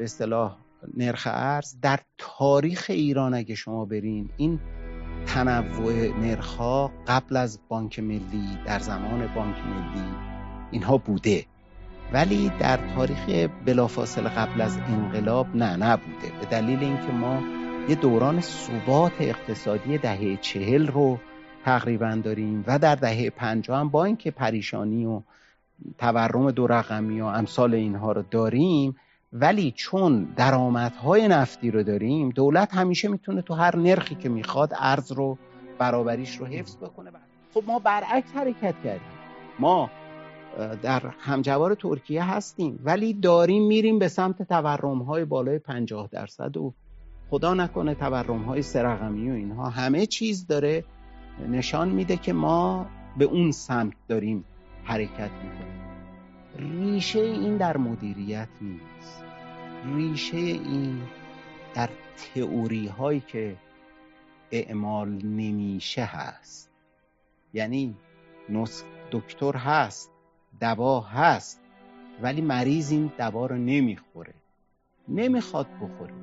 به اصطلاح نرخ ارز. در تاریخ ایران اگه شما برین این تنوع نرخ قبل از بانک ملی در زمان بانک ملی اینها بوده. ولی در تاریخ بلافاصله قبل از انقلاب نه نبوده. به دلیل اینکه ما یه دوران ثبات اقتصادی دهه چهل رو تقریبا داریم و در دهه پنجاه هم با اینکه پریشانی و تورم دو رقمی و امثال اینها رو داریم ولی چون درآمدهای نفتی رو داریم دولت همیشه می‌تونه تو هر نرخی که می‌خواد ارز رو برابریش رو حفظ بکنه. خب ما برعکس حرکت کردیم. ما در همجوار ترکیه هستیم ولی داریم میریم به سمت تورم های بالای 50 درصد و خدا نکنه تورم های سرقمی و اینها همه چیز داره نشان میده که ما به اون سمت داریم حرکت می‌کنیم. ریشه این در مدیریت نیست. ریشه این در تئوری هایی که اعمال نمیشه هست. یعنی نسخ دکتر هست دوا هست ولی مریض این دوا رو نمی‌خوره. نمی‌خواد بخوره.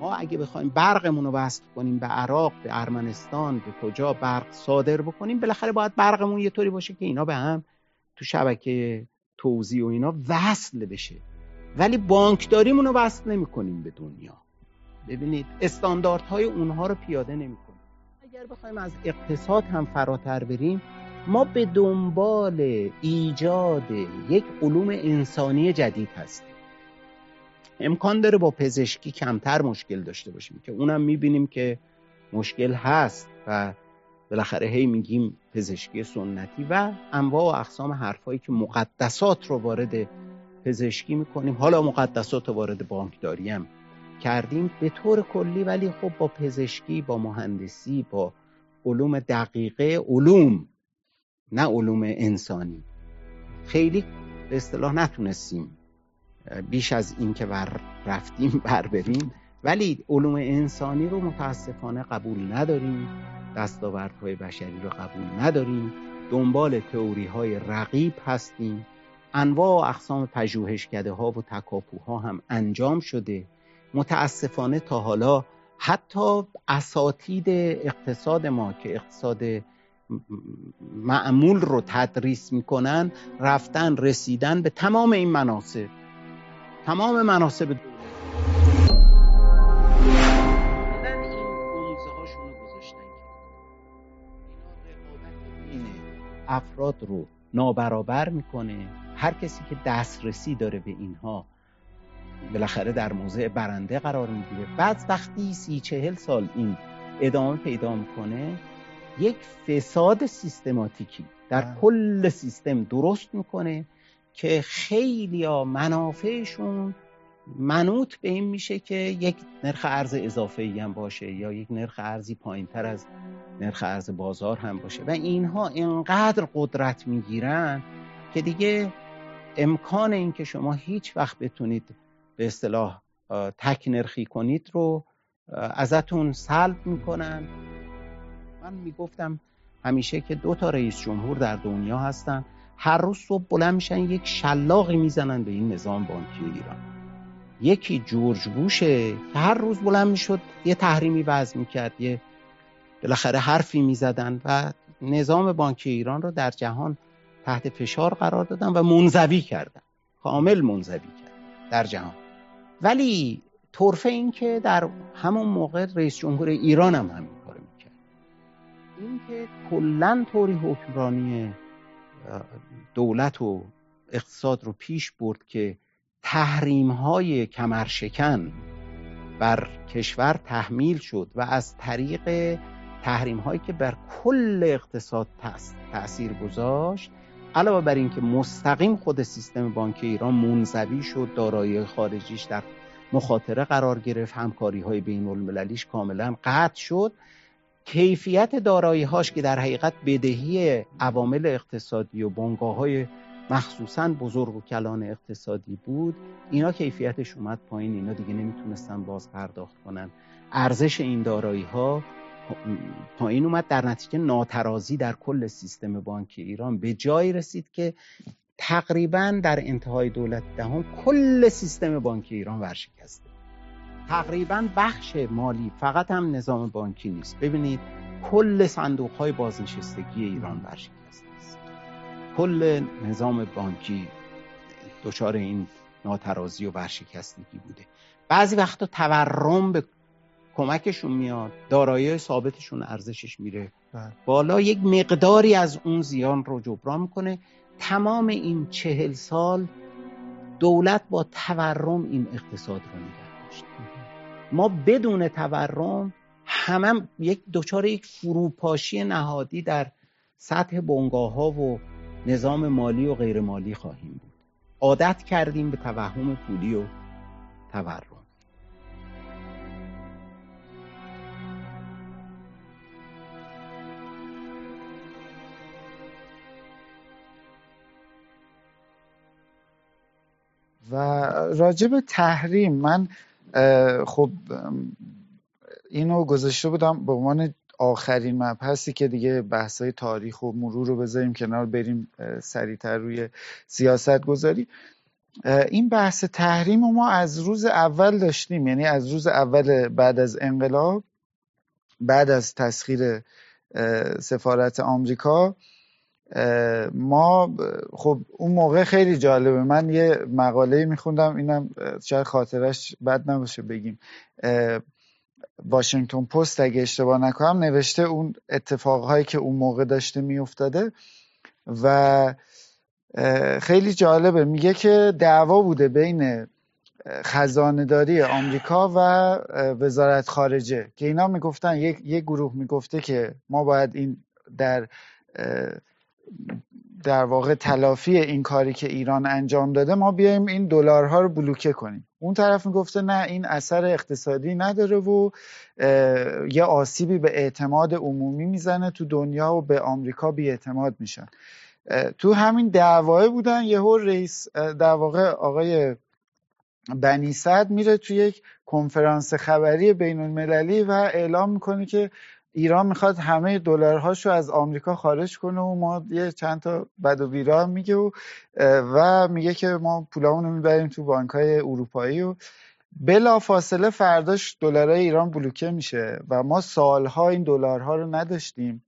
ما اگه بخوایم برقمون رو وصل کنیم به عراق به ارمنستان به کجا برق صادر بکنیم بالاخره باید برقمون یه طوری باشه که اینا به هم تو شبکه توزیع و اینا وصل بشه. ولی بانکداریمون رو وصل نمی کنیم به دنیا. ببینید استانداردهای اونها رو پیاده نمی کنیم اگر بخوایم از اقتصاد هم فراتر بریم ما به دنبال ایجاد یک علوم انسانی جدید هستیم. امکان داره با پزشکی کمتر مشکل داشته باشیم که اونم می‌بینیم که مشکل هست و بالاخره هی میگیم پزشکی سنتی و انواع و اقسام حرفایی که مقدسات رو وارد پزشکی می‌کنیم. حالا مقدسات وارد بانکداری هم کردیم به طور کلی ولی خب با پزشکی با مهندسی با علوم دقیقه علوم نه علوم انسانی. خیلی به اصطلاح نتونستیم بیش از این که بر رفتیم بر بریم. ولی علوم انسانی رو متاسفانه قبول نداریم. دستاوردهای بشری رو قبول نداریم. دنبال تئوری های رقیب هستیم. انواع و اقسام پژوهشکده ها و تکاپوها هم انجام شده. متاسفانه تا حالا حتی اساتید اقتصاد ما که اقتصاد معمول رو تدریس می‌کنن رفتن رسیدن به تمام این مناسب. تمام مناسب افراد رو نابرابر می‌کنه. هر کسی که دسترسی داره به اینها بالاخره در موضع برنده قرار می‌گیره بعد وقتی سی چهل سال این ادامه پیدا می‌کنه یک فساد سیستماتیکی در بله. کل سیستم درست می‌کنه که خیلی ها منافعشون منوط به این میشه که یک نرخ ارز اضافه ای هم باشه یا یک نرخ ارزی پایین تر از نرخ ارز بازار هم باشه و اینها اینقدر قدرت می‌گیرن که دیگه امکان این که شما هیچ وقت بتونید به اصطلاح تک نرخی کنید رو ازتون سلب می‌کنن. من می‌گفتم همیشه که دو تا رئیس جمهور در دنیا هستن. هر روز صبح بلند میشن یک شلاقی می‌زنن به این نظام بانکی ایران. یکی جورج بوشه که هر روز بلند می‌شد یه تحریمی وضع می‌کرد یه بالاخره حرفی می‌زدن و نظام بانکی ایران رو در جهان تحت فشار قرار دادن و منزوی کردن. کامل منزوی کردن در جهان. ولی طرفه این که در همون موقع رئیس جمهور ایران هم همین کار می‌کرد. این که کلا طوری حکمرانی دولت و اقتصاد رو پیش برد که تحریم های کمرشکن بر کشور تحمیل شد و از طریق تحریم هایی که بر کل اقتصاد تاثیر گذاشت علاوه بر اینکه مستقیم خود سیستم بانکی ایران منزوی شد دارایی خارجیش در مخاطره قرار گرفت همکاری های بین المللیش کاملا قطع شد. کیفیت دارایی هاش که در حقیقت بدهی عوامل اقتصادی و بانگاه های مخصوصا بزرگ و کلان اقتصادی بود اینا کیفیتش اومد پایین اینا دیگه نمی‌تونستن باز پرداخت کنن. ارزش این دارایی ها پایین اومد در نتیجه ناترازی در کل سیستم بانکی ایران به جایی رسید که تقریبا در انتهای دولت دهم کل سیستم بانکی ایران ورشکسته. تقریبا بخش مالی فقط هم نظام بانکی نیست. ببینید کل صندوق های بازنشستگی ایران ورشکسته است. کل نظام بانکی دچار این ناترازی و ورشکستگی بوده. بعضی وقتا تورم به کمکشون میاد دارایی ثابتشون ارزشش میره. بله. بالا یک مقداری از اون زیان رو جبران می‌کنه. تمام این چهل سال دولت با تورم این اقتصاد رو نگه داشت. ما بدون تورم همه یک دچار یک فروپاشی نهادی در سطح بنگاه ها و نظام مالی و غیر مالی خواهیم بود. عادت کردیم به توهم پولی و تورم. و راجب تحریم من خب اینو گذاشته بودم به عنوان آخرین مبحثی که دیگه بحثای تاریخ و مرور رو بذاریم کنار بریم سریعتر روی سیاست گذاری این بحث تحریم ما از روز اول داشتیم یعنی از روز اول بعد از انقلاب بعد از تسخیر سفارت آمریکا. ما خب اون موقع خیلی جالبه. من یه مقاله میخوندم اینم شاید خاطرش بد نباشه بگیم. واشنگتن پست اگه اشتباه نکنم نوشته اون اتفاقهایی که اون موقع داشته میافتاده و خیلی جالبه. میگه که دعوا بوده بین خزانداری آمریکا و وزارت خارجه که اینا می‌گفتن یک یک گروه می‌گفته که ما باید این در در واقع تلافی این کاری که ایران انجام داده ما بیایم این دلارها رو بلوکه کنیم. اون طرف می‌گفته نه این اثر اقتصادی نداره و یه آسیبی به اعتماد عمومی می‌زنه تو دنیا و به آمریکا بی اعتماد میشن. تو همین دعوای بودن یهو رئیس در واقع آقای بنی صد میره تو یک کنفرانس خبری بین المللی و اعلام می‌کنه که ایران می‌خواد همه دلارهاشو از آمریکا خارج کنه و ما یه چند تا بد و بیرا میگه و, و میگه که ما پولامون رو می‌بریم تو بانک های اروپایی و بلا فاصله فرداش دلارای ایران بلوکه میشه و ما سالها این دلارها رو نداشتیم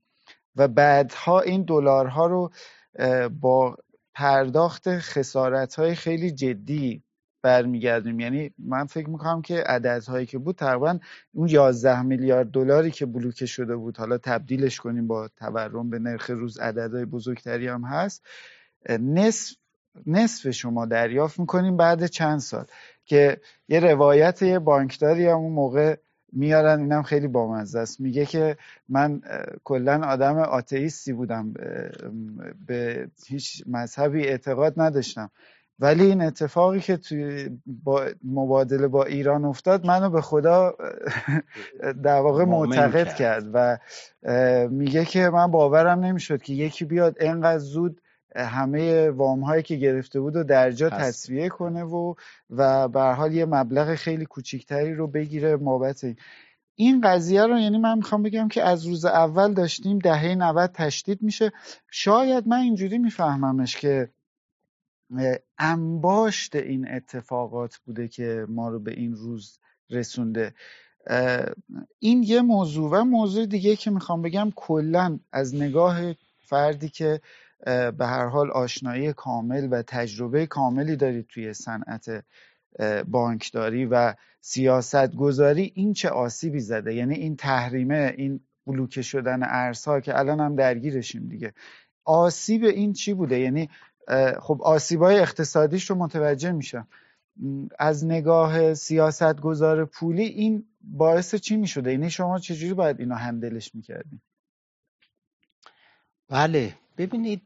و بعدها این دلارها رو با پرداخت خسارت های خیلی جدی برمیگردیم. یعنی من فکر می‌کنم که عددهایی که بود تقریبا اون 11 میلیارد دلاری که بلوکه شده بود حالا تبدیلش کنیم با تورم به نرخ روز عددهای بزرگتری هم هست. نصف نصف شما دریافت می‌کنیم بعد چند سال. که یه روایت یه بانکداری هم اون موقع میارن اینم خیلی بامزه است. میگه که من کلا آدم آتئیستی بودم به هیچ مذهبی اعتقاد نداشتم. ولی این اتفاقی که توی با مبادله با ایران افتاد منو به خدا در واقع معتقد کرد. و میگه که من باورم نمی‌شد که یکی بیاد انقدر زود همه وام هایی که گرفته بود و در جا تصویه کنه و و به حال یه مبلغ خیلی کوچیکتری رو بگیره بابت این این قضیه رو یعنی من می‌خوام بگم که از روز اول داشتیم دهه 90 تشدید میشه شاید من اینجوری میفهممش که انباشت این اتفاقات بوده که ما رو به این روز رسونده. این یه موضوع و موضوع دیگه که می‌خوام بگم کلا از نگاه فردی که به هر حال آشنایی کامل و تجربه کاملی دارید توی صنعت بانکداری و سیاست گذاری این چه آسیبی زده؟ یعنی این تحریمه این بلوکه شدن ارزها که الان هم درگیرشیم دیگه. آسیب این چی بوده؟ یعنی خب آسیبای اقتصادیش رو متوجه میشم. از نگاه سیاست گذار پولی این باعث چی می‌شده؟ یعنی شما چجوری باید اینو هندلش می‌کردین؟ بله ببینید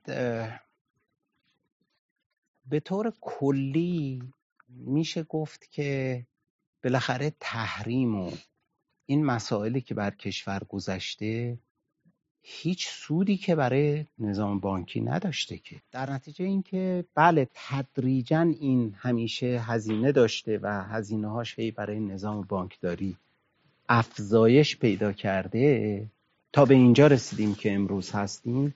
به طور کلی میشه گفت که بالاخره تحریم و این مسائلی که بر کشور گذشته هیچ سودی که برای نظام بانکی نداشته که. در نتیجه اینکه بله تدریجا این همیشه هزینه داشته و هزینه هاش هی برای نظام بانکداری افزایش پیدا کرده. تا به اینجا رسیدیم که امروز هستیم.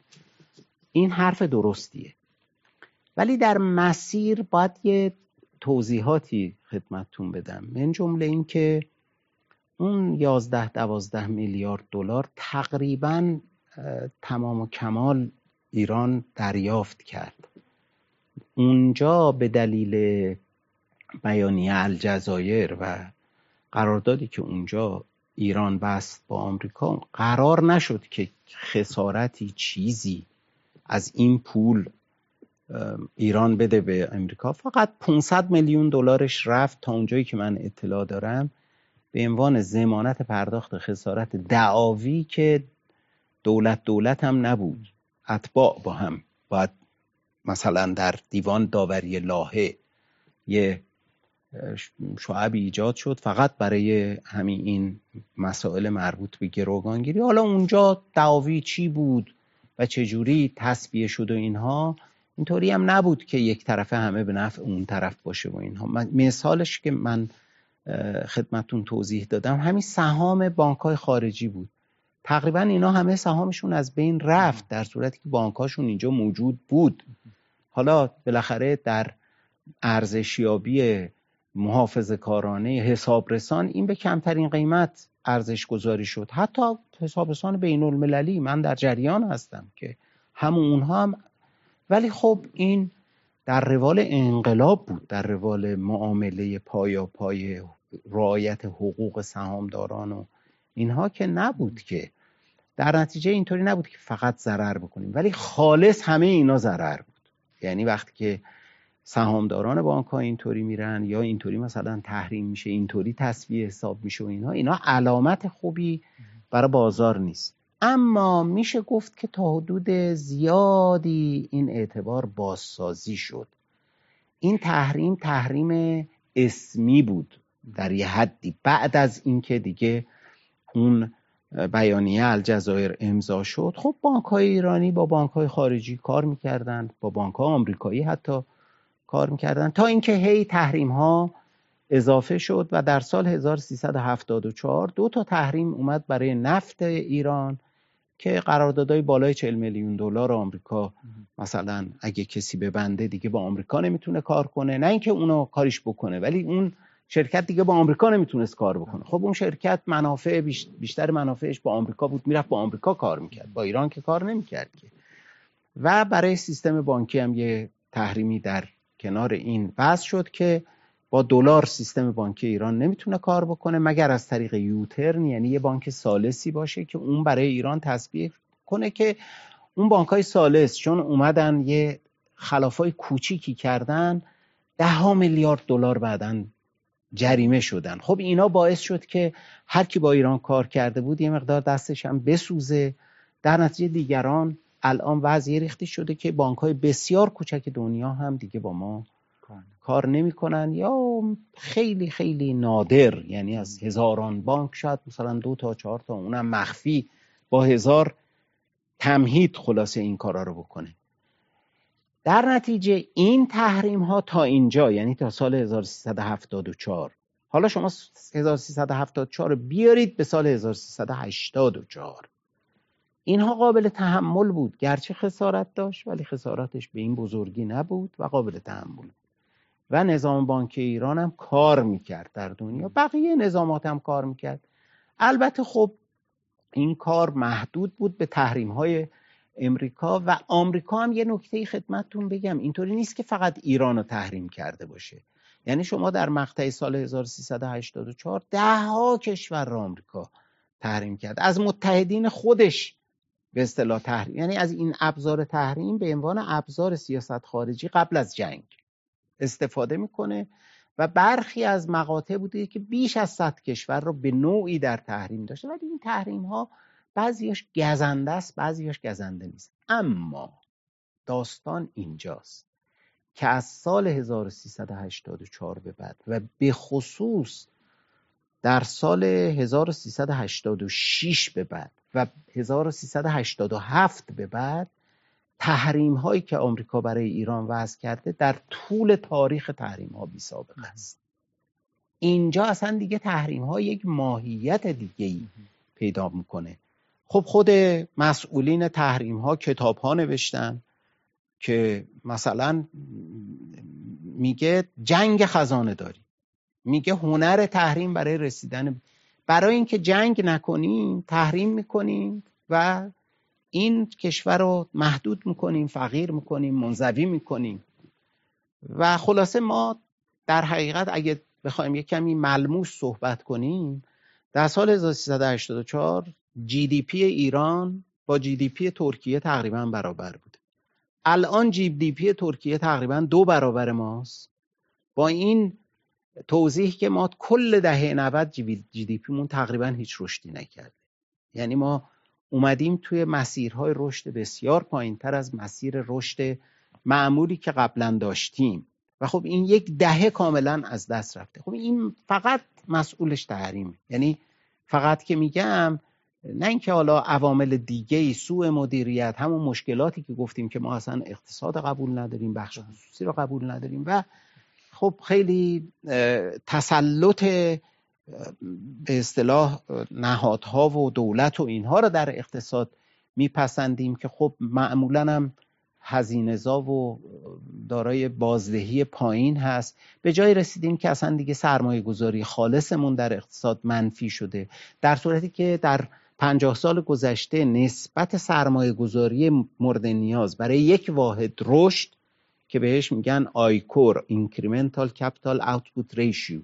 این حرف درستیه. ولی در مسیر باید یه توضیحاتی خدمتتون بدم. من جمله این که اون 11 12 میلیارد دلار تقریبا تمام و کمال ایران دریافت کرد. اونجا به دلیل بیانیه الجزایر و قراردادی که اونجا ایران بست با آمریکا قرار نشد که خسارتی چیزی از این پول ایران بده به امریکا فقط 500 میلیون دلارش رفت تا اونجایی که من اطلاع دارم به عنوان زمانت پرداخت خسارت دعاوی که دولت دولت هم نبود. اتباع با هم. باید مثلا در دیوان داوری لاهه یه شعبی ایجاد شد. فقط برای همین این مسائل مربوط به گروگانگیری. حالا اونجا دعاوی چی بود و چجوری تصویه شد و اینها اینطوری هم نبود که یک طرفه همه به نفع اون طرف باشه و اینها. مثالش که من خدمتون توضیح دادم همین سهام بانک های خارجی بود. تقریبا اینا همه سهامشون از بین رفت در صورتی که بانکاشون اینجا موجود بود. حالا بالاخره در ارزشیابی محافظ کارانه حسابرسان این به کمترین قیمت ارزش گذاری شد. حتی حسابرسان بین المللی من در جریان هستم که همون اونها هم ولی خب این در روال انقلاب بود در روال معامله پایا پای رعایت حقوق سهامداران و اینها که نبود که در نتیجه اینطوری نبود که فقط ضرر بکنیم. ولی خالص همه اینا ضرر بود. یعنی وقتی که سهامداران بانک ها اینطوری میرن یا اینطوری مثلا تحریم میشه اینطوری تصویه حساب میشه و اینها اینا علامت خوبی برای بازار نیست. اما میشه گفت که تا حدود زیادی این اعتبار بازسازی شد. این تحریم تحریم اسمی بود در یه حدی. بعد از اینکه دیگه اون بیانیه الجزایر امضا شد. خب بانک های ایرانی با بانک های خارجی کار می‌کردند با بانک های آمریکایی حتی کار می‌کردن. تا اینکه هی تحریم ها اضافه شد و در سال 1374 دو تا تحریم اومد برای نفت ایران که قراردادهای بالای 40 میلیون دلار آمریکا مثلا اگه کسی ببنده دیگه با آمریکا نمی‌تونه کار کنه. نه اینکه اونو کاریش بکنه ولی اون شرکت دیگه با آمریکا نمی‌تونست کار بکنه. خب اون شرکت منافع بیشتر منافعش با آمریکا بود. می‌رفت با آمریکا کار می‌کرد. با ایران که کار نمی‌کرد که. و برای سیستم بانکی هم یه تحریمی در کنار این وضع شد که با دلار سیستم بانکی ایران نمی‌تونه کار بکنه مگر از طریق یوترن یعنی یه بانک سالسی باشه که اون برای ایران تصویه کنه که اون بانک های سالس چون اومدن یه خلافای کوچیکی کردن ده ها میلیارد دلار بعدن جریمه شدن. خب اینا باعث شد که هر کی با ایران کار کرده بود یه مقدار دستش هم بسوزه. در نتیجه دیگران الان وضعی ریختی شده که بانک های بسیار کوچک دنیا هم دیگه با ما کار نمی‌کنن. یا خیلی خیلی نادر یعنی از هزاران بانک شاید مثلا دو تا چهار تا اونم مخفی با هزار تمهید خلاصه این کارا رو بکنه. در نتیجه این تحریم ها تا اینجا یعنی تا سال 1374 حالا شما 1374 رو بیارید به سال 1384 اینها قابل تحمل بود. گرچه خسارت داشت ولی خسارتش به این بزرگی نبود و قابل تحمل. و نظام بانک ایران هم کار می‌کرد در دنیا. بقیه نظامات هم کار می‌کرد. البته خب این کار محدود بود به تحریم های امریکا و آمریکا هم یه نکته خدمتتون بگم. اینطوری نیست که فقط ایران رو تحریم کرده باشه. یعنی شما در مقطع سال 1384 ده ها کشور آمریکا تحریم کرد از متحدین خودش به اصطلاح تحریم. یعنی از این ابزار تحریم به عنوان ابزار سیاست خارجی قبل از جنگ استفاده می‌کنه و برخی از مقاطع بوده که بیش از صد کشور رو به نوعی در تحریم داشته. ولی این تحریم ها بعضیش گزنده است بعضیش گزنده نیست. اما داستان اینجاست که از سال 1384 به بعد و به خصوص در سال 1386 به بعد و 1387 به بعد تحریم هایی که آمریکا برای ایران وضع کرده در طول تاریخ تحریم ها بی سابقه است. اینجا اصلا دیگه تحریم ها یک ماهیت دیگه ای پیدا می‌کنه. خب خود مسئولین تحریم ها کتاب ها نوشتن که مثلا میگه جنگ خزانه داری. میگه هنر تحریم برای رسیدن. برای اینکه جنگ نکنیم تحریم می‌کنیم و این کشور رو محدود می‌کنیم فقیر می‌کنیم منزوی می‌کنیم. و خلاصه ما در حقیقت اگه بخوایم یک کمی ملموس صحبت کنیم در سال 1384 جی دی پی ایران با GDP ترکیه تقریبا برابر بود. الان جی دی پی ترکیه تقریبا دو برابر ماست. با این توضیح که ما کل دهه 90 GDP مون تقریبا هیچ رشدی نکرده. یعنی ما اومدیم توی مسیرهای رشد بسیار پایین تر از مسیر رشد معمولی که قبلا داشتیم. و خب این یک دهه کاملا از دست رفته. خب این فقط مسئولش تحریمه. یعنی فقط که میگم نه اینکه حالا عوامل دیگه ای سوء مدیریت همون مشکلاتی که گفتیم که ما اصلا اقتصاد قبول نداریم بخش خصوصی رو قبول نداریم و خب خیلی تسلط به اصطلاح نهادها و دولت و اینها رو در اقتصاد میپسندیم که خب معمولا هم هزینهزا و دارای بازدهی پایین هست. به جایی رسیدیم که اصلا دیگه سرمایه گذاری خالصمون در اقتصاد منفی شده. در صورتی که در پنجاه سال گذشته نسبت سرمایه گذاری مورد نیاز برای یک واحد رشد که بهش میگن ICOR incremental capital output ratio.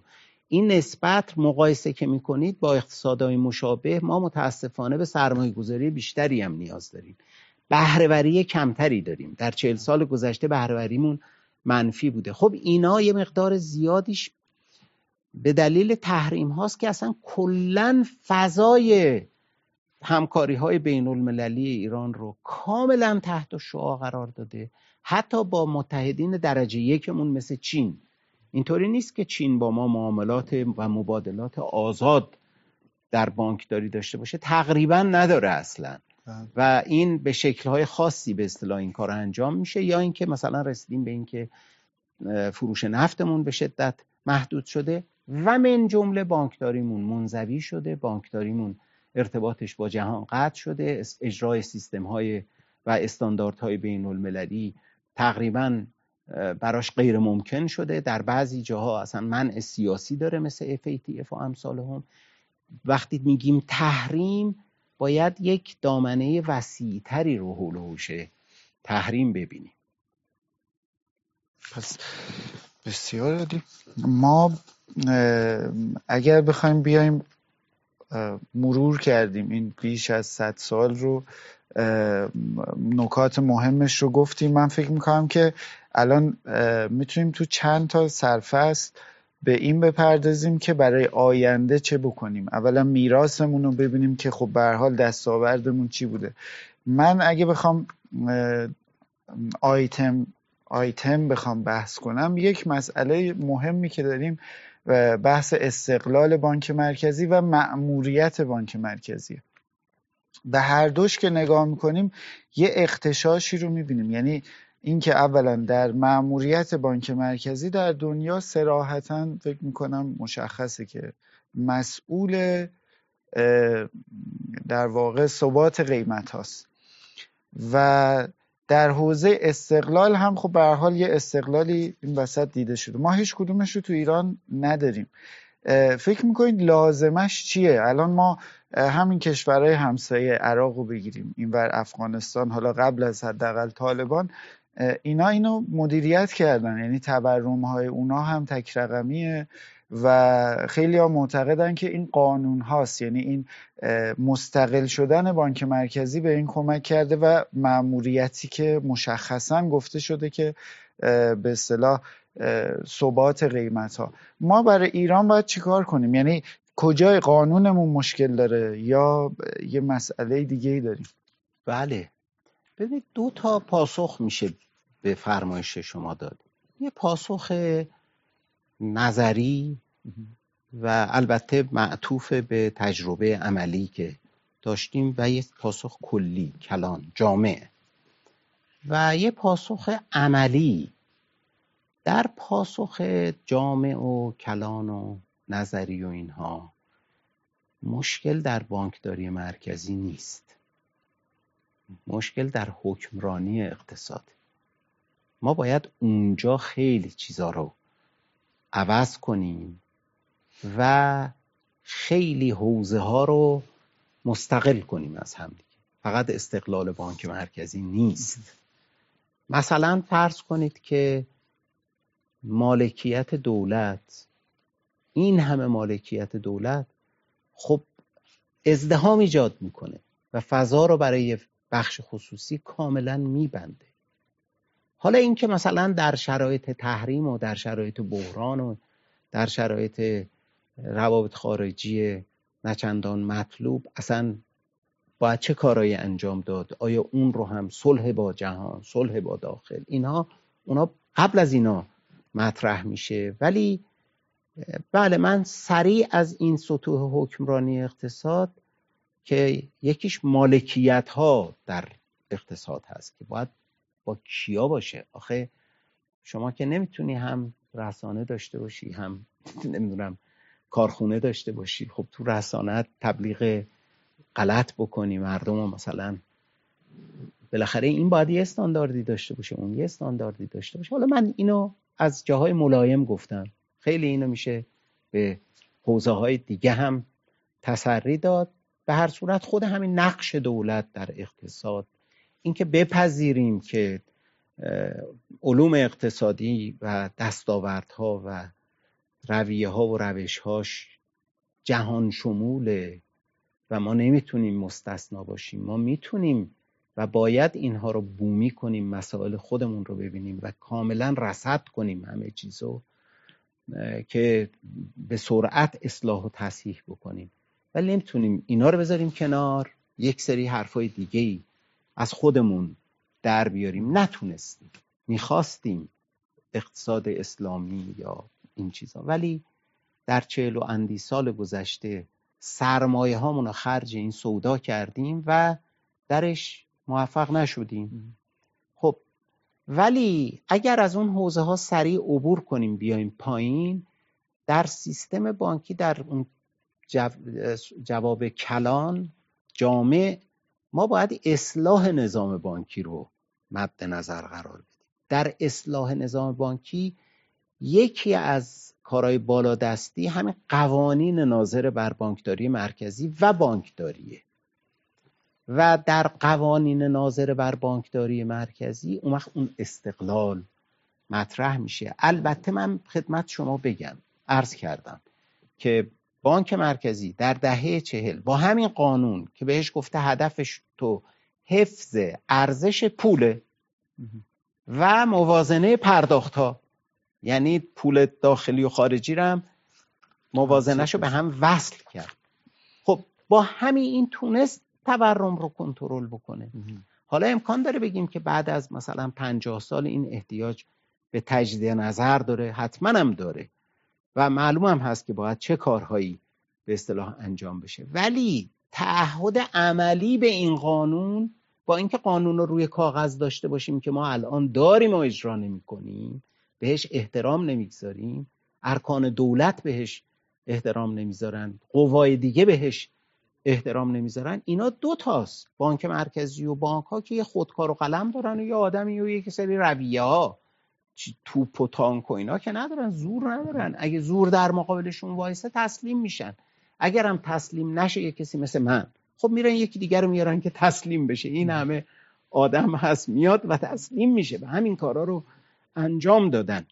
این نسبت مقایسه که می‌کنید با اقتصادهای مشابه ما متاسفانه به سرمایه گذاری بیشتری هم نیاز داریم. بهرهوری کمتری داریم. در چهل سال گذشته بهرهوریمون منفی بوده. خب اینا یه مقدار زیادیش به دلیل تحریم هاست که اصلا کلا فضای همکاری های بین المللی ایران رو کاملا تحت شعا قرار داده. حتی با متحدین درجه یکمون مثل چین. اینطوری نیست که چین با ما معاملات و مبادلات آزاد در بانکداری داشته باشه. تقریبا نداره اصلا. بله. و این به شکلهای خاصی به اصطلاح این کار انجام میشه. یا اینکه مثلا رسیدیم به اینکه فروش نفتمون به شدت محدود شده و من جمله بانکداریمون منزوی شده. بانکداریمون ارتباطش با جهان قطع شده. اجرای سیستم های و استانداردهای بین المللی تقریبا براش غیر ممکن شده. در بعضی جاها اصلا منع سیاسی داره مثل FATF و امثال هم. وقتی میگیم تحریم باید یک دامنه وسیعتری رو حول تحریم ببینیم. پس بسیار عالی. ما اگر بخوایم بیایم مرور کردیم. این بیش از صد سال رو نکات مهمش رو گفتیم. من فکر می‌کنم که الان می‌تونیم تو چند تا سرفصل به این بپردازیم که برای آینده چه بکنیم. اولا میراثمون رو ببینیم که خب به حال دستاوردمون چی بوده. من اگه بخوام آیتم آیتم بخوام بحث کنم یک مسئله مهمی که داریم بحث استقلال بانک مرکزی و مأموریت بانک مرکزی. به هر دوش که نگاه می‌کنیم یه اختشاشی رو می‌بینیم. یعنی اینکه اولا در مأموریت بانک مرکزی در دنیا سراحتا فکر می‌کنم مشخصه که مسئول در واقع ثبات قیمت هاست. و در حوزه استقلال هم خب به حال یه استقلالی این وسط دیده شده. ما هیچ کدومش رو تو ایران نداریم. فکر می‌کنید لازمش چیه؟ الان ما همین کشورهای همسایه عراق رو بگیریم اینور افغانستان حالا قبل از حداقل طالبان. اینا اینو مدیریت کردن یعنی تورم های اونا هم تک رقمیه و خیلی ها معتقدن که این قانون هاست. یعنی این مستقل شدن بانک مرکزی به این کمک کرده و معموریتی که مشخصا گفته شده که به اصطلاح ثبات قیمت ها ما برای ایران باید چیکار کنیم؟ یعنی کجای قانونمون مشکل داره یا یه مسئله دیگه ای داریم؟ بله. ببینید دو تا پاسخ میشه به فرمایش شما داد. یه پاسخ نظری و البته معطوف به تجربه عملی که داشتیم و یه پاسخ کلی کلان جامع. و یه پاسخ عملی. در پاسخ جامع و کلان و نظری و اینها مشکل در بانکداری مرکزی نیست. مشکل در حکمرانی اقتصاد. ما باید اونجا خیلی چیزا رو عوض کنیم و خیلی حوزه ها رو مستقل کنیم از هم دیگه. فقط استقلال بانک مرکزی نیست. مثلا فرض کنید که مالکیت دولت این همه مالکیت دولت خب ازدهام ایجاد می‌کنه و فضا رو برای بخش خصوصی کاملا میبنده. حالا اینکه مثلا در شرایط تحریم و در شرایط بحران و در شرایط روابط خارجی نچندان مطلوب. اصلا باید چه کارایی انجام داد؟ آیا اون رو هم صلح با جهان صلح با داخل؟ اینها اونا قبل از اینا مطرح میشه. ولی بله من سریع از این سطوح حکمرانی اقتصاد که یکیش مالکیت ها در اقتصاد هست که باید با کیا باشه؟ آخه شما که نمی‌تونی هم رسانه داشته باشی هم نمی‌دونم کارخونه داشته باشی. خب تو رسانه تبلیغ غلط بکنی مردم رو مثلا بالاخره این باید یه استانداردی داشته باشه اون یه استانداردی داشته باشه. حالا من اینو از جاهای ملایم گفتم. خیلی اینو میشه به حوزه های دیگه هم تسری داد. به هر صورت خود همین نقش دولت در اقتصاد اینکه بپذیریم که علوم اقتصادی و دستاوردها و رویه ها و روش هاش جهان شموله و ما نمی‌تونیم مستثنا باشیم. ما می‌تونیم و باید اینها رو بومی کنیم مسائل خودمون رو ببینیم و کاملا رسد کنیم همه چیزو که به سرعت اصلاح و تصحیح بکنیم. ولی نمی‌تونیم اینا رو بذاریم کنار یک سری حرفای دیگه ای از خودمون در بیاریم. نتونستیم. می‌خواستیم اقتصاد اسلامی یا این چیزا. ولی در چهل و اندی سال گذشته سرمایه هامون رو خرج این سودا کردیم و درش موفق نشدیم. خب ولی اگر از اون حوزه ها سریع عبور کنیم بیایم پایین در سیستم بانکی در اون جواب کلان جامع ما باید اصلاح نظام بانکی رو مد نظر قرار بدیم. در اصلاح نظام بانکی یکی از کارهای بالادستی همین قوانین ناظر بر بانکداری مرکزی و بانکداریه. و در قوانین ناظر بر بانکداری مرکزی اون وقت اون استقلال مطرح میشه. البته من خدمت شما بگم عرض کردم که بانک مرکزی در دهه چهل با همین قانون که بهش گفته هدفش تو حفظ ارزش پوله و موازنه پرداخت ها یعنی پول داخلی و خارجی رو هم موازنهش رو به هم وصل کرد. خب با همین این تونست تورم رو کنترل بکنه. حالا امکان داره بگیم که بعد از مثلا پنجاه سال این احتیاج به تجدید نظر داره حتما هم داره. و معلوم هم هست که باید چه کارهایی به اصطلاح انجام بشه. ولی تعهد عملی به این قانون با اینکه قانون رو روی کاغذ داشته باشیم که ما الان داریم و اجرا نمی کنیم بهش احترام نمی‌گذاریم. ارکان دولت بهش احترام نمی‌ذارن. قوای دیگه بهش احترام نمی‌ذارن. اینا دو تاست. بانک مرکزی و بانک ها که یه خودکار و قلم دارن و یه آدمی و یک سری رویه ها. توپ و تانک و اینا که ندارن زور ندارن. اگه زور در مقابلشون وایسه تسلیم میشن. اگر هم تسلیم نشه یه کسی مثل من خب میرن یکی دیگر رو میارن که تسلیم بشه. این همه آدم هست. میاد و تسلیم میشه. به همین کارا رو انجام دادن.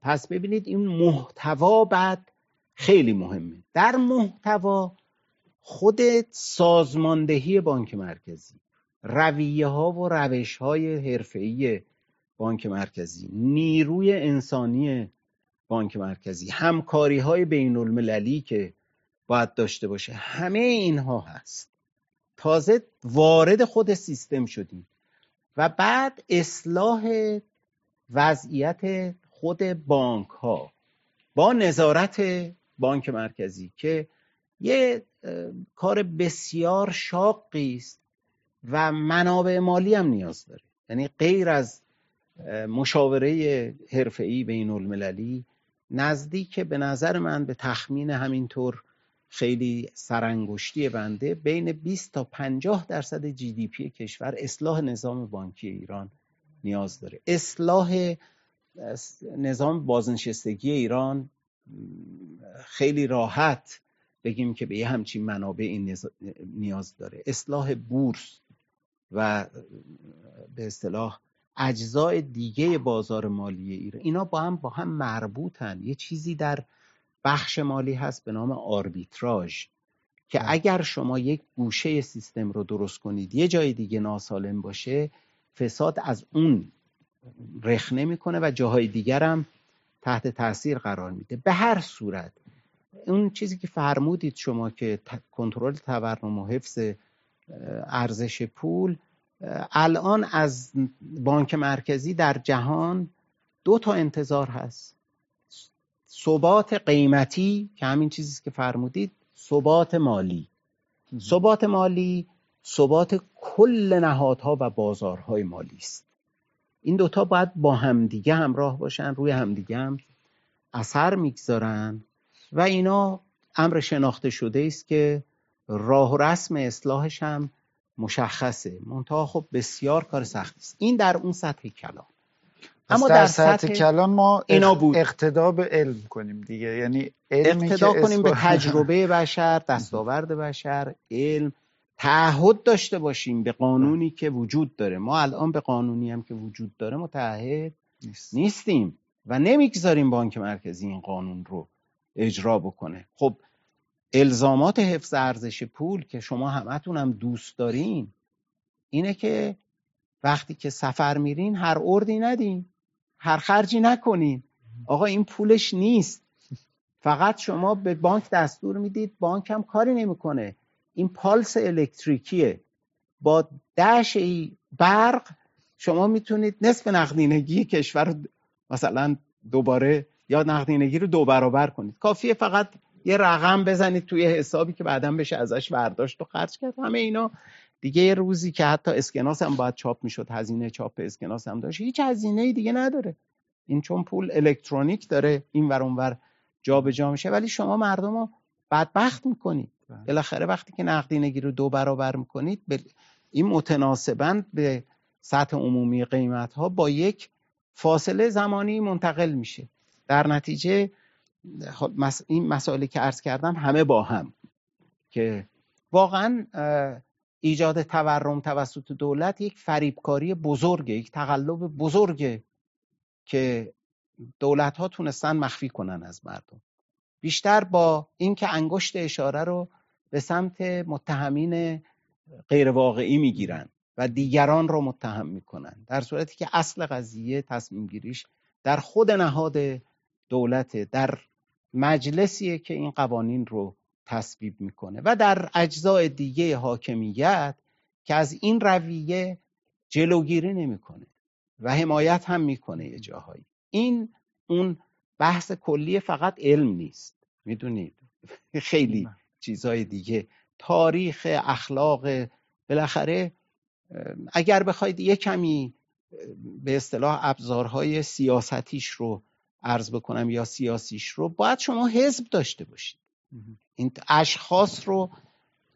پس ببینید این محتوا بعد خیلی مهمه. در محتوا خود سازماندهی بانک مرکزی رویه ها و روش های حرفه‌ای بانک مرکزی نیروی انسانی بانک مرکزی همکاری های بین المللی که باید داشته باشه همه اینها هست. تازه وارد خود سیستم شدیم و بعد اصلاح وضعیت خود بانک ها با نظارت بانک مرکزی که یه کار بسیار شاقی است و منابع مالی هم نیاز داره. یعنی غیر از مشاوره حرفه‌ای بین المللی نزدیک به نظر من به تخمین همینطور خیلی سرانگشتی بنده بین 20 تا 50 درصد جی دی پی کشور اصلاح نظام بانکی ایران نیاز داره. اصلاح نظام بازنشستگی ایران خیلی راحت بگیم که به یه همچین منابع این نیاز داره. اصلاح بورس و به اصطلاح اجزای دیگه بازار مالی ایران. اینا با هم با هم مربوطن. یه چیزی در بخش مالی هست به نام آربیتراژ که بله. اگر شما یک گوشه سیستم رو درست کنید یه جای دیگه ناسالم باشه فساد از اون رخ نمی‌کنه و جاهای دیگر هم تحت تاثیر قرار میده. به هر صورت اون چیزی که فرمودید شما که کنترل تورم و حفظ ارزش پول الان از بانک مرکزی در جهان دو تا انتظار هست. ثبات قیمتی که همین چیزی که فرمودید ثبات مالی. ثبات مالی ثبات کل نهادها و بازارهای مالی است. این دوتا باید با همدیگه همراه باشن روی همدیگه هم اثر می‌گذارن و اینا امر شناخته شده است که راه و رسم اصلاحش هم مشخصه. منتها خب بسیار کار سختی است. این در اون سطح کلام اما در, سطح, کلان ما اینا بود. اقتدا به علم کنیم دیگه. یعنی اقتدا کنیم به تجربه بشر دستاورد بشر علم تعهد داشته باشیم به قانونی که وجود داره. ما الان به قانونی هم که وجود داره متعهد نیست. نیستیم و نمی‌گذاریم بانک مرکزی این قانون رو اجرا بکنه. خب الزامات حفظ ارزش پول که شما همتون هم دوست دارین اینه که وقتی که سفر میرین هر اردی ندین هر خرجی نکنین. آقا این پولش نیست. فقط شما به بانک دستور می‌دید بانک هم کاری نمی‌کنه. این پالس الکتریکیه. با دش ای برق شما می‌تونید نصف نقدینگی کشور مثلا دوباره یا نقدینگی رو دو برابر کنید. کافیه فقط یه رقم بزنید توی حسابی که بعدا بشه ازش برداشت و خرج کرد. همه اینا دیگه یه روزی که حتی اسکناس هم باید چاپ می‌شد هزینه چاپ اسکناس هم داشت. هیچ هزینه دیگه نداره. این چون پول الکترونیک داره این ور اونور جابجا میشه. ولی شما مردم رو بدبخت می‌کنید. بالاخره وقتی که نقدینگی رو دو برابر می‌کنید این متناسبا به سطح عمومی قیمت ها با یک فاصله زمانی منتقل میشه. در نتیجه خب، این مسائلی که عرض کردم همه با هم که واقعا ایجاد تورم توسط دولت یک فریبکاری بزرگه یک تقلب بزرگه که دولت ها تونستن مخفی کنن از مردم. بیشتر با اینکه انگشت اشاره رو به سمت متهمین غیر واقعی می‌گیرن و دیگران رو متهم می‌کنن. در صورتی که اصل قضیه تصمیم گیریش در خود نهاد دولت در مجلسیه که این قوانین رو تصویب می‌کنه و در اجزای دیگه حاکمیت که از این رویه جلوگیری نمی‌کنه و حمایت هم می‌کنه یه جاهایی. این اون بحث کلی فقط علم نیست. می‌دونید؟ خیلی چیزهای دیگه. تاریخ اخلاق بالاخره اگر بخواید یه کمی به اصطلاح ابزارهای سیاستیش رو عرض بکنم یا سیاسیش رو باید شما حزب داشته باشید. این اشخاص رو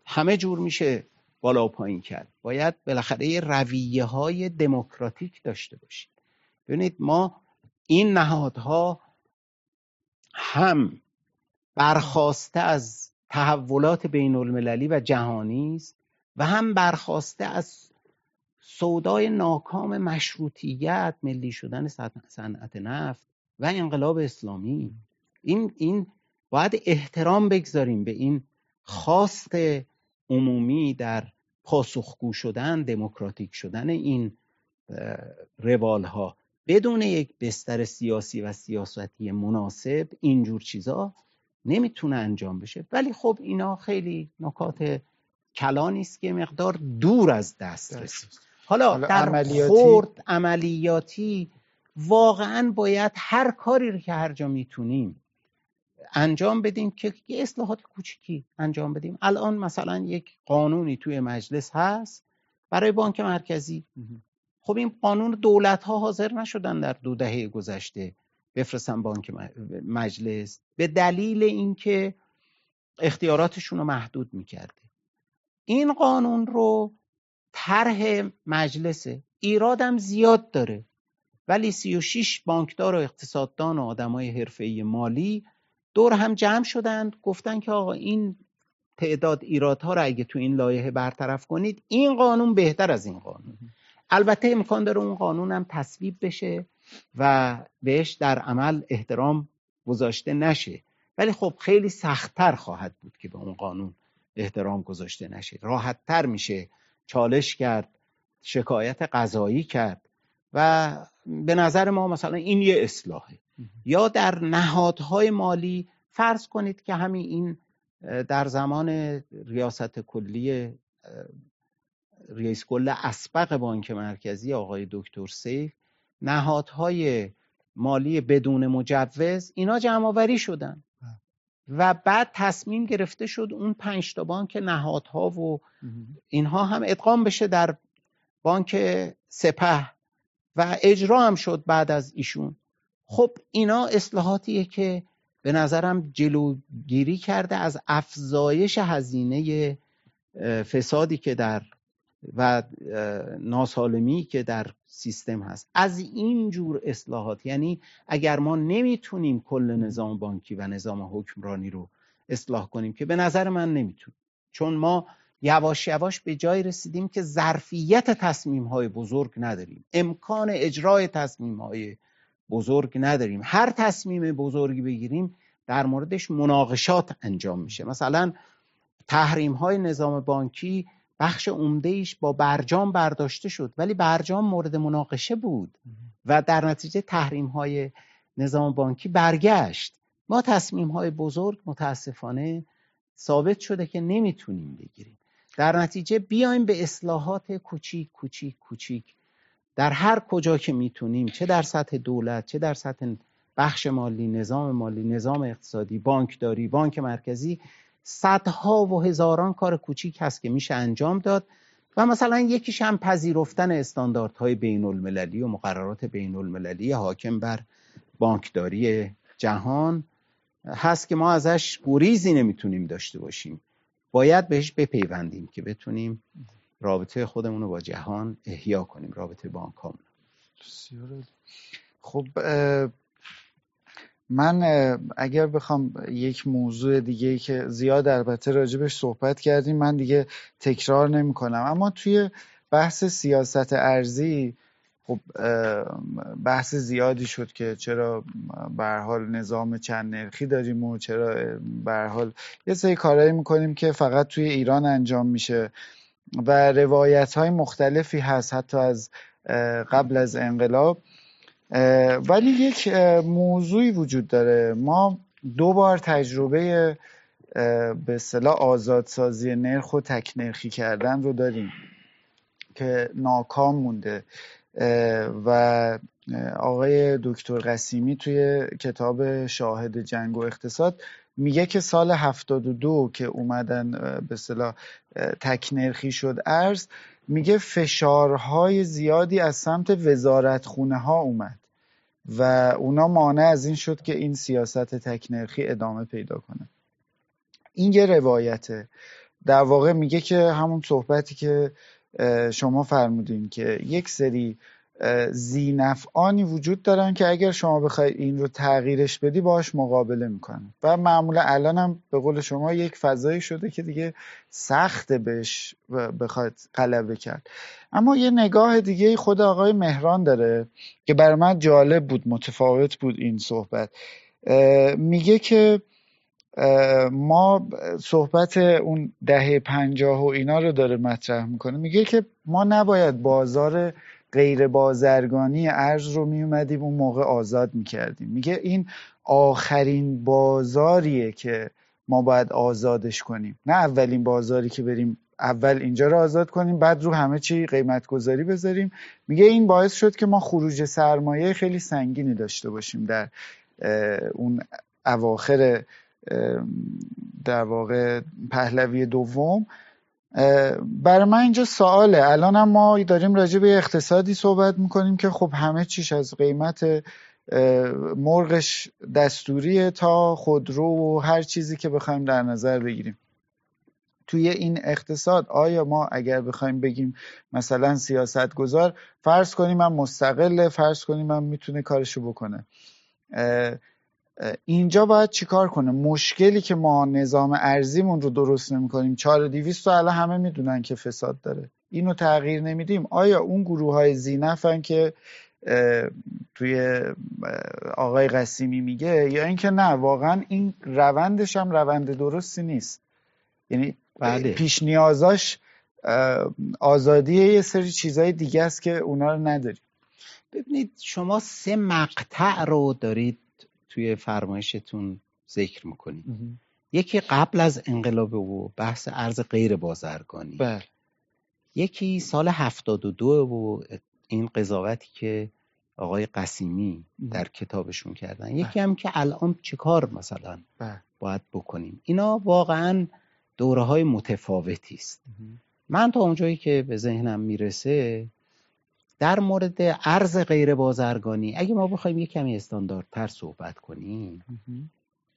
همه جور میشه بالا و پایین کرد. باید بالاخره یه رویه های دموکراتیک داشته باشید. ببینید ما این نهادها هم برخواسته از تحولات بین المللی و جهانی است و هم برخواسته از سودای ناکام مشروطیت ملی شدن صنعت نفت و انقلاب اسلامی. این این باید احترام بگذاریم به این خواست عمومی در پاسخگو شدن دموکراتیک شدن این روال ها بدون یک بستر سیاسی و سیاستی مناسب اینجور چیزا نمی‌تونه انجام بشه. ولی خب اینا خیلی نکات کلانی است که مقدار دور از دست رسید. حالا, در عملیاتی... خورد عملیاتی واقعا باید هر کاری رو که هر جا می‌تونیم انجام بدیم که یه اصلاحات کوچیکی انجام بدیم. الان مثلا یک قانونی توی مجلس هست برای بانک مرکزی. خب این قانون دولت ها حاضر نشدن در دو دهه گذشته بفرستن بانک مجلس. به دلیل اینکه اختیاراتشون رو محدود می‌کرده. این قانون رو طرح مجلسه. ایرادم زیاد داره. ولی 36 بانکدار و اقتصاددان و آدمای حرفه‌ای مالی دور هم جمع شدند. گفتن که آقا این تعداد ایرادها رو اگه تو این لایحه برطرف کنید این قانون بهتر از این قانون. البته امکان داره اون قانون هم تصویب بشه. و بهش در عمل احترام گذاشته نشه. ولی خب خیلی سختتر خواهد بود که به اون قانون احترام گذاشته نشه. راحتتر میشه چالش کرد شکایت قضایی کرد و به نظر ما مثلا این یه اصلاحه. یا در نهادهای مالی فرض کنید که همین این در زمان ریاست کلی رئیس کل اسبق بانک مرکزی آقای دکتر سیف نهادهای مالی بدون مجوز اینا جمع آوری شدن و بعد تصمیم گرفته شد اون پنج تا بانک نهادها و اینها هم ادغام بشه در بانک سپه و اجرا هم شد بعد از ایشون. خب اینا اصلاحاتیه که به نظرم جلوگیری کرده از افزایش هزینه فسادی که در و ناسالمی که در سیستم هست. از این جور اصلاحات یعنی اگر ما نمی‌تونیم کل نظام بانکی و نظام حکمرانی رو اصلاح کنیم که به نظر من نمی‌تونیم چون ما یواش یواش به جای رسیدیم که ظرفیت تصمیم های بزرگ نداریم. امکان اجرای تصمیم های بزرگ نداریم. هر تصمیم بزرگی بگیریم در موردش مناقشات انجام میشه. مثلا تحریم های نظام بانکی بخش عمده ایش با برجام برداشته شد ولی برجام مورد مناقشه بود و در نتیجه تحریم های نظام بانکی برگشت. ما تصمیم های بزرگ متاسفانه ثابت شده که نمی‌تونیم بگیریم. در نتیجه بیایم به اصلاحات کوچیک کوچیک کوچیک. در هر کجا که می‌تونیم چه در سطح دولت چه در سطح بخش مالی نظام مالی نظام اقتصادی بانکداری بانک مرکزی صدها و هزاران کار کوچیک هست که میشه انجام داد و مثلا یکیش هم پذیرفتن استانداردهای بین المللی و مقررات بین المللی حاکم بر بانکداری جهان هست که ما ازش گریزی نمی‌تونیم داشته باشیم. باید بهش بپیوندیم که بتونیم رابطه خودمون رو با جهان احیا کنیم رابطه بانک خب من اگر بخوام یک موضوع دیگه که زیاد البته راجبش صحبت کردیم من دیگه تکرار نمی کنم اما توی بحث سیاست ارزی خب بحث زیادی شد که چرا به حال نظام چند نرخی داریم و چرا به حال یه سری کارهایی می‌کنیم که فقط توی ایران انجام میشه و روایت های مختلفی هست حتی از قبل از انقلاب. ولی یک موضوعی وجود داره. ما دو بار تجربه به اصطلاح آزادسازی نرخ و تک نرخی کردن رو داریم که ناکام مونده. و آقای دکتر قسیمی توی کتاب شاهد جنگ و اقتصاد میگه که سال 72 که اومدن به اصطلاح تک نرخی شد ارز میگه فشارهای زیادی از سمت وزارتخونه ها اومد. و اونا مانع از این شد که این سیاست تکنرخی ادامه پیدا کنه. این یه روایته. در واقع میگه که همون صحبتی که شما فرمودین که یک سری زینفعانی وجود دارن که اگر شما بخوای این رو تغییرش بدی باش مقابله می‌کنه و معمولا الان هم به قول شما یک فضایی شده که دیگه سخت بهش بخواد غلبه کرد. اما یه نگاه دیگه خود آقای مهران داره که بر من جالب بود متفاوت بود این صحبت. میگه که ما صحبت اون دهه پنجاه و اینا رو داره مطرح می‌کنه. میگه که ما نباید بازار غیر بازرگانی ارز رو می اومدیم اون موقع آزاد می‌کردیم میگه این آخرین بازاریه که ما باید آزادش کنیم. نه اولین بازاری که بریم اول اینجا رو آزاد کنیم بعد رو همه چی قیمت گذاری بذاریم. میگه این باعث شد که ما خروج سرمایه خیلی سنگینی داشته باشیم در اون اواخر در واقع پهلوی دوم. برای من اینجا سواله. الان هم ما داریم راجع به اقتصادی صحبت می‌کنیم که خب همه چیش از قیمت مرغش دستوریه تا خودرو و هر چیزی که بخوایم در نظر بگیریم. توی این اقتصاد آیا ما اگر بخوایم بگیم مثلا سیاست گذار فرض کنیم من مستقله فرض کنیم من می‌تونه کارشو بکنه. اینجا باید چیکار کنه؟ مشکلی که ما نظام ارزیمون رو درست نمی‌کنیم. چهار دیویست الان همه می‌دونن که فساد داره. اینو تغییر نمیدیم. آیا اون گروه های زینفن که توی آقای قسیمی میگه یا اینکه نه واقعا این روندش هم روند درستی نیست. یعنی بله. پیش نیازاش آزادی یه سری چیزهای دیگه است که اونا رو نداریم. ببینید شما سه مقطع رو دارید توی فرمایشتون ذکر می‌کنید یکی قبل از انقلاب و بحث ارز غیر بازرگانی. بله. یکی سال هفتاد و دو و این قضاوتی که آقای قسیمی در کتابشون کردن. یکی هم که الان چه کار مثلا باید بکنیم. اینا واقعا دوره های متفاوتی است. من تا اونجایی که به ذهنم می‌رسه در مورد ارز غیر بازرگانی اگه ما بخوایم یه کمی استانداردتر صحبت کنیم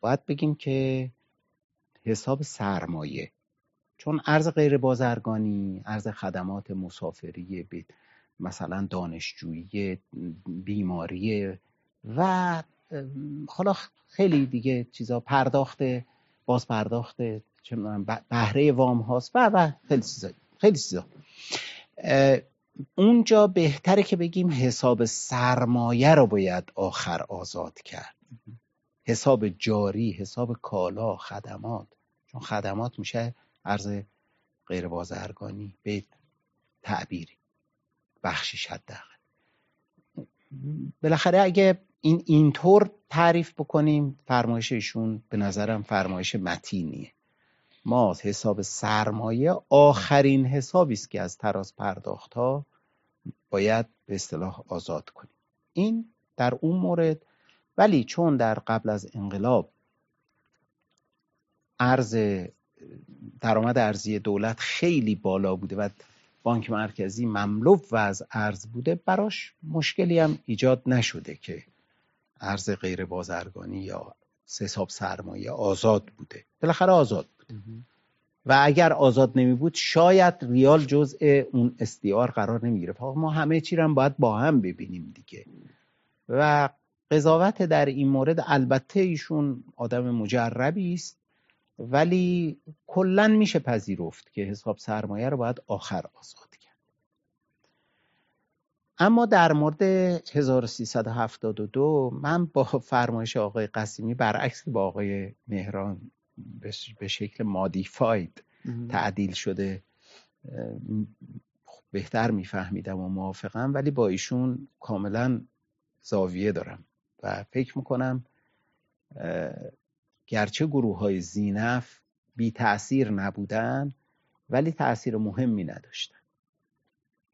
باید بگیم که حساب سرمایه چون ارز غیر بازرگانی ارز خدمات مسافری مثلا دانشجویی بیماری و حالا خیلی دیگه چیزا پرداخت باز پرداخت بهره وام هاست و و خیلی چیزا خیلی چیزا. اونجا بهتره که بگیم حساب سرمایه رو باید آخر آزاد کرد. حساب جاری حساب کالا خدمات. چون خدمات میشه ارز غیر بازرگانی به تعبیری بخشش حداقل. بالاخره اگه این اینطور تعریف بکنیم فرمایش ایشون به نظرم فرمایش متینیه. ما حساب سرمایه آخرین حسابی است که از تراز پرداخت ها باید به اصطلاح آزاد کنیم. این در اون مورد ولی چون در قبل از انقلاب ارز درآمد ارزی دولت خیلی بالا بوده و بانک مرکزی مملو و از ارز بوده براش مشکلی هم ایجاد نشده که ارز غیر بازرگانی یا حساب سرمایه آزاد بوده. بالاخره آزاد. و اگر آزاد نمی بود شاید ریال جزء اون استیار قرار نمی‌گیره. ما همه چی هم باید با هم ببینیم دیگه. و قضاوت در این مورد البته ایشون آدم مجربی است ولی کلا میشه پذیرفت که حساب سرمایه رو باید آخر آزاد کرد. اما در مورد 1372 من با فرمایش آقای قسیمی برعکس با آقای مهران به شکل مادیفاید تعدیل شده بهتر میفهمیدم و موافقم ولی با ایشون کاملا زاویه دارم و فکر می‌کنم گرچه گروه های زینف بی تأثیر نبودن ولی تأثیر مهمی نداشتن.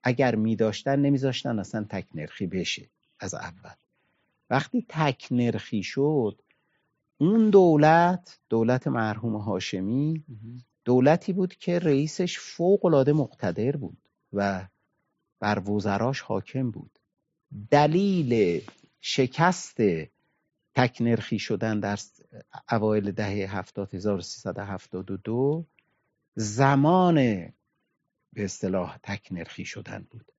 اگر می داشتن نمیذاشتن اصلا تک نرخی بشه از اول. وقتی تک نرخی شد اون دولت دولت مرحوم هاشمی دولتی بود که رئیسش فوق العاده مقتدر بود و بر وزراش حاکم بود. دلیل شکست تکنرخی شدن در اوایل دهه 70372 زمان به اصطلاح تکنرخی شدن بود.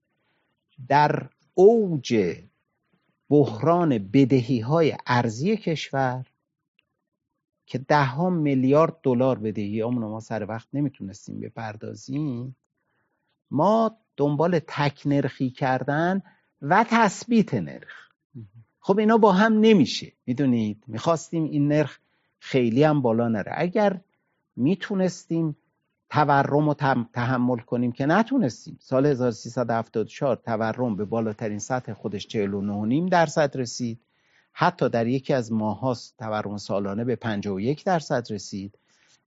در اوج بحران بدهی های ارزی کشور که ده ها میلیارد دلار بدهی ما سر وقت نمی‌تونستیم بپردازیم. ما دنبال تکنرخی کردن و تثبیت نرخ. خب اینا با هم نمیشه. می‌دونید؟ می‌خواستیم این نرخ خیلی هم بالا نره. اگر می‌تونستیم تورم رو تحمل کنیم که نتونستیم. سال 1374 تورم به بالاترین سطح خودش 49.5 درصد رسید. حتی در یکی از ماهاست تورم سالانه به 51 درصد رسید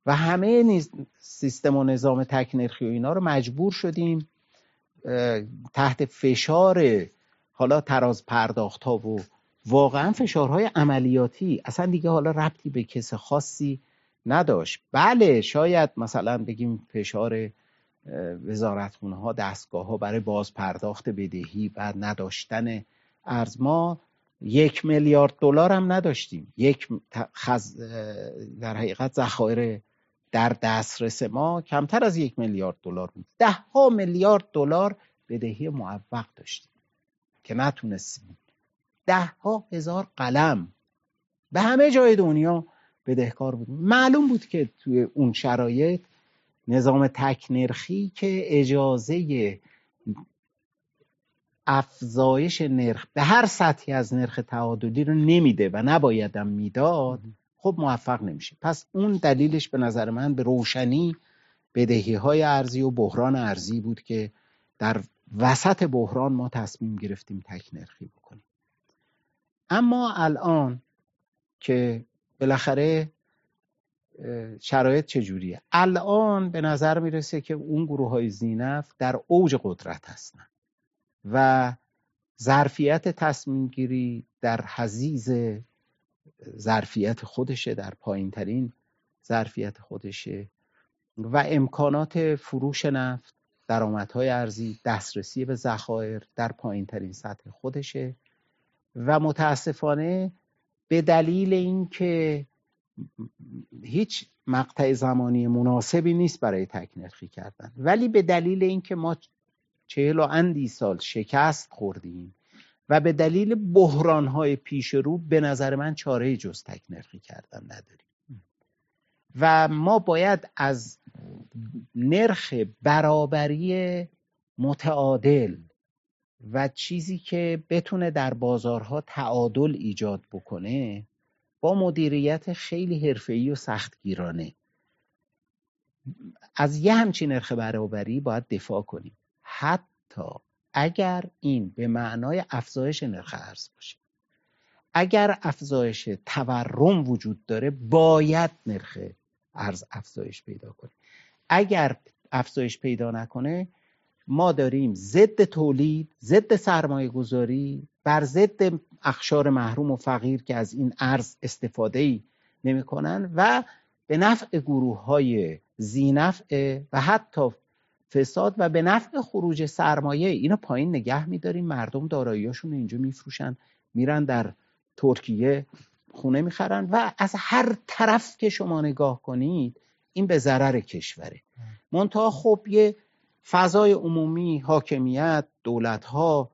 و همه سیستم و نظام تکنرخی و اینا رو مجبور شدیم تحت فشار حالا تراز پرداخت ها و واقعا فشارهای عملیاتی. اصلا دیگه حالا ربطی به کس خاصی نداشت. بله شاید مثلا بگیم فشار وزارتخونه ها دستگاه ها برای باز پرداخت بدهی و نداشتن ارز ما یک میلیارد دلار هم نداشتیم. یک خز... در حقیقت ذخایر در دسترس ما کمتر از یک میلیارد دلار بود. ده ها میلیارد دلار بدهی معوق داشتیم که نتونستیم. ده ها هزار قلم. به همه جای دنیا بدهکار بودیم. معلوم بود که توی اون شرایط نظام تکنرخی که اجازه افزایش نرخ به هر سطحی از نرخ تعادلی رو نمیده و نبایدم می‌داد خب موفق نمیشه. پس اون دلیلش به نظر من به روشنی بدهی های ارزی و بحران ارزی بود که در وسط بحران ما تصمیم گرفتیم تک نرخی بکنیم. اما الان که بالاخره شرایط چجوریه؟ الان به نظر می‌رسه که اون گروه های زینف در اوج قدرت هستن. و ظرفیت تصمیم گیری در حزیز ظرفیت خودشه در پایین ترین ظرفیت خودشه و امکانات فروش نفت درآمدهای ارزی دسترسی به ذخایر در پایین ترین سطح خودشه و متاسفانه به دلیل اینکه هیچ مقطع زمانی مناسبی نیست برای تکنرخی کردن. ولی به دلیل اینکه ما چهل و اندی سال شکست خوردیم و به دلیل بحران های پیش رو به نظر من چاره جز تکنرخی کردن نداریم. و ما باید از نرخ برابری متعادل و چیزی که بتونه در بازارها تعادل ایجاد بکنه با مدیریت خیلی حرفه‌ای و سختگیرانه. از یه همچین نرخ برابری باید دفاع کنیم. حتی اگر این به معنای افزایش نرخ ارز باشه. اگر افزایش تورم وجود داره باید نرخ ارز افزایش پیدا کنه. اگر افزایش پیدا نکنه ما داریم ضد تولید ضد سرمایه گذاری بر ضد اخشار محروم و فقیر که از این ارز استفاده ای نمی کنن و به نفع گروه های زینفع و حتی فساد و به نفع خروج سرمایه اینا پایین نگه میداریم. مردم داراییاشون اینجا میفروشن میرن در ترکیه خونه می‌خرن و از هر طرف که شما نگاه کنید این به ضرر کشوره. منتها خب یه فضای عمومی حاکمیت دولت ها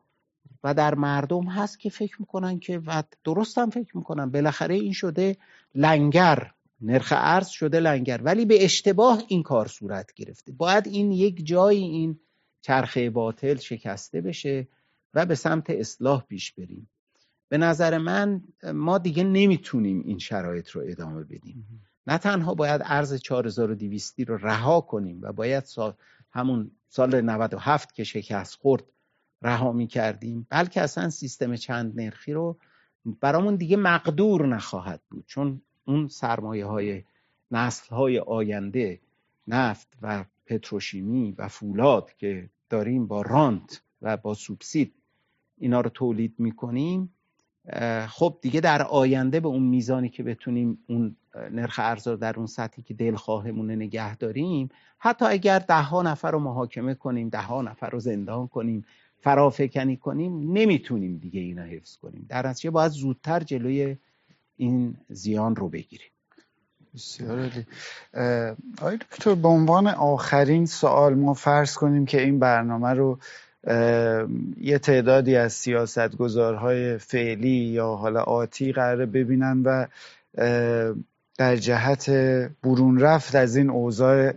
و در مردم هست که فکر می‌کنن که و درست هم فکر می‌کنن. بالاخره این شده لنگر. نرخ ارز شده لنگر ولی به اشتباه این کار صورت گرفته. باید این یک جایی این چرخه باطل شکسته بشه و به سمت اصلاح پیش بریم. به نظر من ما دیگه نمی‌تونیم این شرایط رو ادامه بدیم. نه تنها باید ارز 4200 رو رها کنیم و باید سال همون سال 97 که شکست خورد رها می کردیم بلکه اصلا سیستم چند نرخی رو برامون دیگه مقدور نخواهد بود. چون اون سرمایه های نسل های آینده نفت و پتروشیمی و فولاد که داریم با رانت و با سوبسید اینا رو تولید می‌کنیم خب دیگه در آینده به اون میزانی که بتونیم اون نرخ ارز رو در اون سطحی که دلخواهمون نگه داریم حتی اگر ده ها نفر رو محاکمه کنیم ده ها نفر رو زندان کنیم فرافکنی کنیم نمی‌تونیم دیگه اینا حفظ کنیم. در نتیجه باید زودتر جلوی این زیان رو بگیریم. بسیار عالی. آقای دکتر به عنوان آخرین سوال ما فرض کنیم که این برنامه رو یه تعدادی از سیاستگزارهای فعلی یا حالا آتی قراره ببینن و در جهت برون رفت از این اوضاع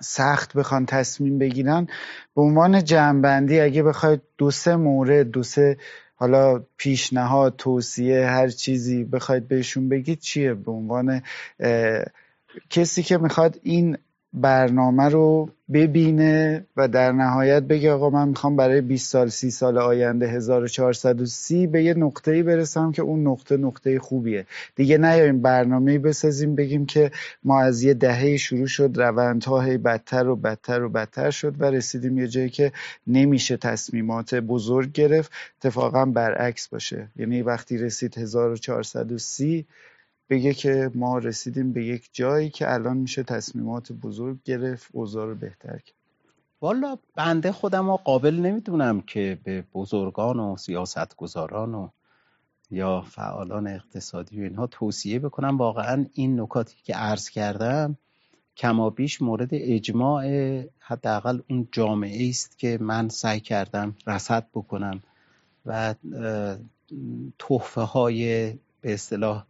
سخت بخوان تصمیم بگیرن. به عنوان جمعبندی اگه بخواید دو سه مورد دو سه حالا پیشنهاد توصیه هر چیزی بخواید بهشون بگید چیه؟ به عنوان کسی که می‌خواد این برنامه رو ببینه و در نهایت بگه آقا من می‌خوام برای 20 سال 30 سال آینده 1430 به یه نقطه‌ای برسم که اون نقطه نقطه خوبیه. دیگه نیایم برنامه‌ای بسازیم بگیم که ما از یه دهه شروع شد روندها هی بدتر و بدتر و بدتر شد و رسیدیم یه جایی که نمیشه تصمیمات بزرگ گرفت. اتفاقا برعکس باشه. یعنی وقتی رسید 1430 بگه که ما رسیدیم به یک جایی که الان میشه تصمیمات بزرگ گرفت اوضاع رو بهتر کرد. والا بنده خودم رو قابل نمی‌دونم که به بزرگان و سیاستگزاران و یا فعالان اقتصادی و اینها توصیه بکنم. واقعا این نکاتی که عرض کردم کمابیش مورد اجماع حداقل اون جامعه است که من سعی کردم رصد بکنم و تحفه های به اصطلاح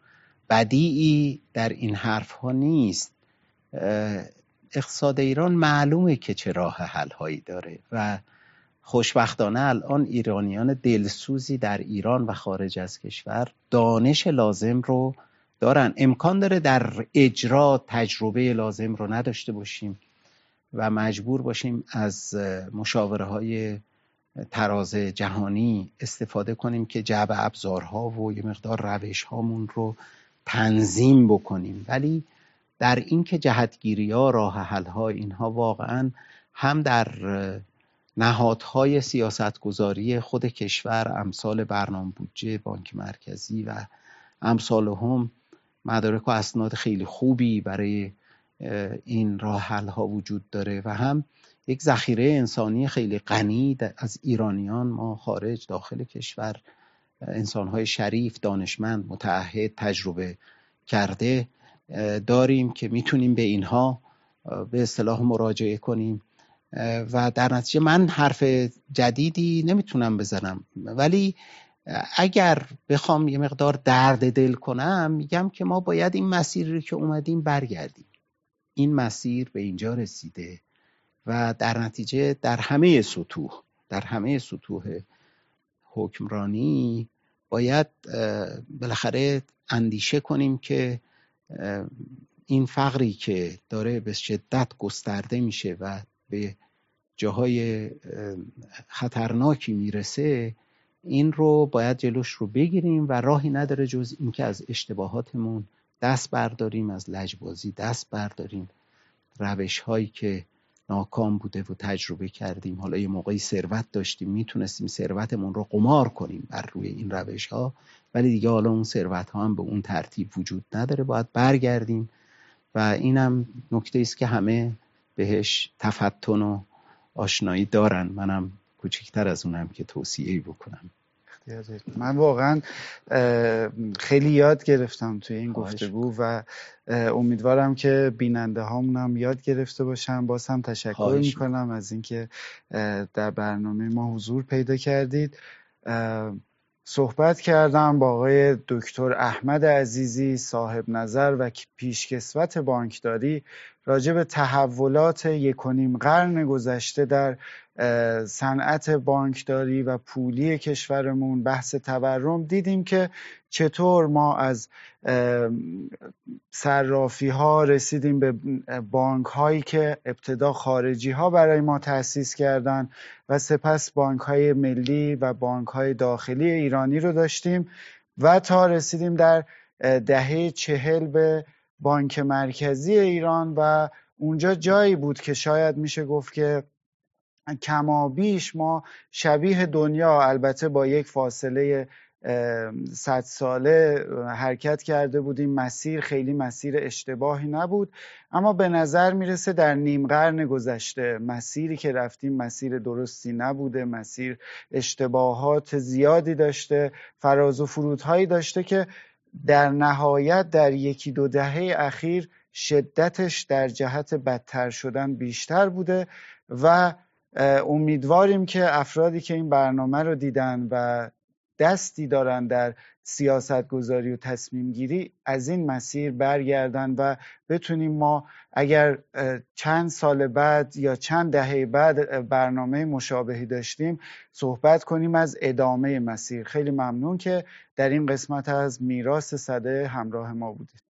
بدیعی در این حرف ها نیست اقتصاد ایران معلومه که چه راه حل هایی داره و خوشبختانه الان ایرانیان دلسوزی در ایران و خارج از کشور دانش لازم رو دارن. امکان داره در اجرا تجربه لازم رو نداشته باشیم و مجبور باشیم از مشاوره های تراز جهانی استفاده کنیم که جعب ابزارها و یه مقدار روش هامون رو تنظیم بکنیم. ولی در این که جهتگیری ها راه حل ها اینها واقعا هم در نهادهای سیاستگذاری خود کشور امثال برنامه بودجه بانک مرکزی و امثال هم مدارک و اسناد خیلی خوبی برای این راه ها وجود داره و هم یک ذخیره انسانی خیلی غنی از ایرانیان ما خارج داخل کشور انسانهای شریف دانشمند متعهد تجربه کرده داریم که می‌تونیم به اینها به اصطلاح مراجعه کنیم. و در نتیجه من حرف جدیدی نمی‌تونم بزنم. ولی اگر بخوام یه مقدار درد دل کنم میگم که ما باید این مسیر که اومدیم برگردیم. این مسیر به اینجا رسیده و در نتیجه در همه سطوح در همه سطوح حکمرانی باید بالاخره اندیشه کنیم که این فقری که داره به شدت گسترده میشه و به جاهای خطرناکی می‌رسه این رو باید جلوش رو بگیریم و راهی نداره جز اینکه از اشتباهاتمون دست برداریم از لجبازی دست برداریم. روش هایی که ناکام بوده و تجربه کردیم. حالا یه موقعی ثروت داشتیم. می‌تونستیم ثروتمون رو قمار کنیم بر روی این روش ها ولی دیگه حالا اون ثروت ها هم به اون ترتیب وجود نداره. باید برگردیم. و اینم نکته است که همه بهش تفتن و آشنایی دارن. منم کوچکتر از اونم که توصیه بکنم. من واقعا خیلی یاد گرفتم توی این گفتگو و امیدوارم که بیننده هامونم یاد گرفته باشم باز هم تشکر می‌کنم. از اینکه در برنامه ما حضور پیدا کردید. صحبت کردم با آقای دکتر احمد عزیزی صاحب نظر و پیشکسوت بانکداری راجع به تحولات یکونیم قرن گذشته در صنعت بانکداری و پولی کشورمون بحث تورم دیدیم که چطور ما از صرافی ها رسیدیم به بانک هایی که ابتدا خارجی ها برای ما تأسیس کردن و سپس بانک های ملی و بانک های داخلی ایرانی رو داشتیم و تا رسیدیم در دهه چهل به بانک مرکزی ایران و اونجا جایی بود که شاید میشه گفت که کمابیش ما شبیه دنیا البته با یک فاصله صد ساله حرکت کرده بودیم. مسیر خیلی مسیر اشتباهی نبود. اما به نظر می‌رسه در نیم قرن گذشته مسیری که رفتیم مسیر درستی نبوده. مسیر اشتباهات زیادی داشته فراز و فرودهایی داشته که در نهایت در یکی دو دهه اخیر شدتش در جهت بدتر شدن بیشتر بوده و امیدواریم که افرادی که این برنامه رو دیدن و دستی دارن در سیاست گذاری و تصمیم گیری از این مسیر برگردن و بتونیم ما اگر چند سال بعد یا چند دهه بعد برنامه مشابهی داشتیم صحبت کنیم از ادامه مسیر. خیلی ممنون که در این قسمت از میراث صده همراه ما بودید.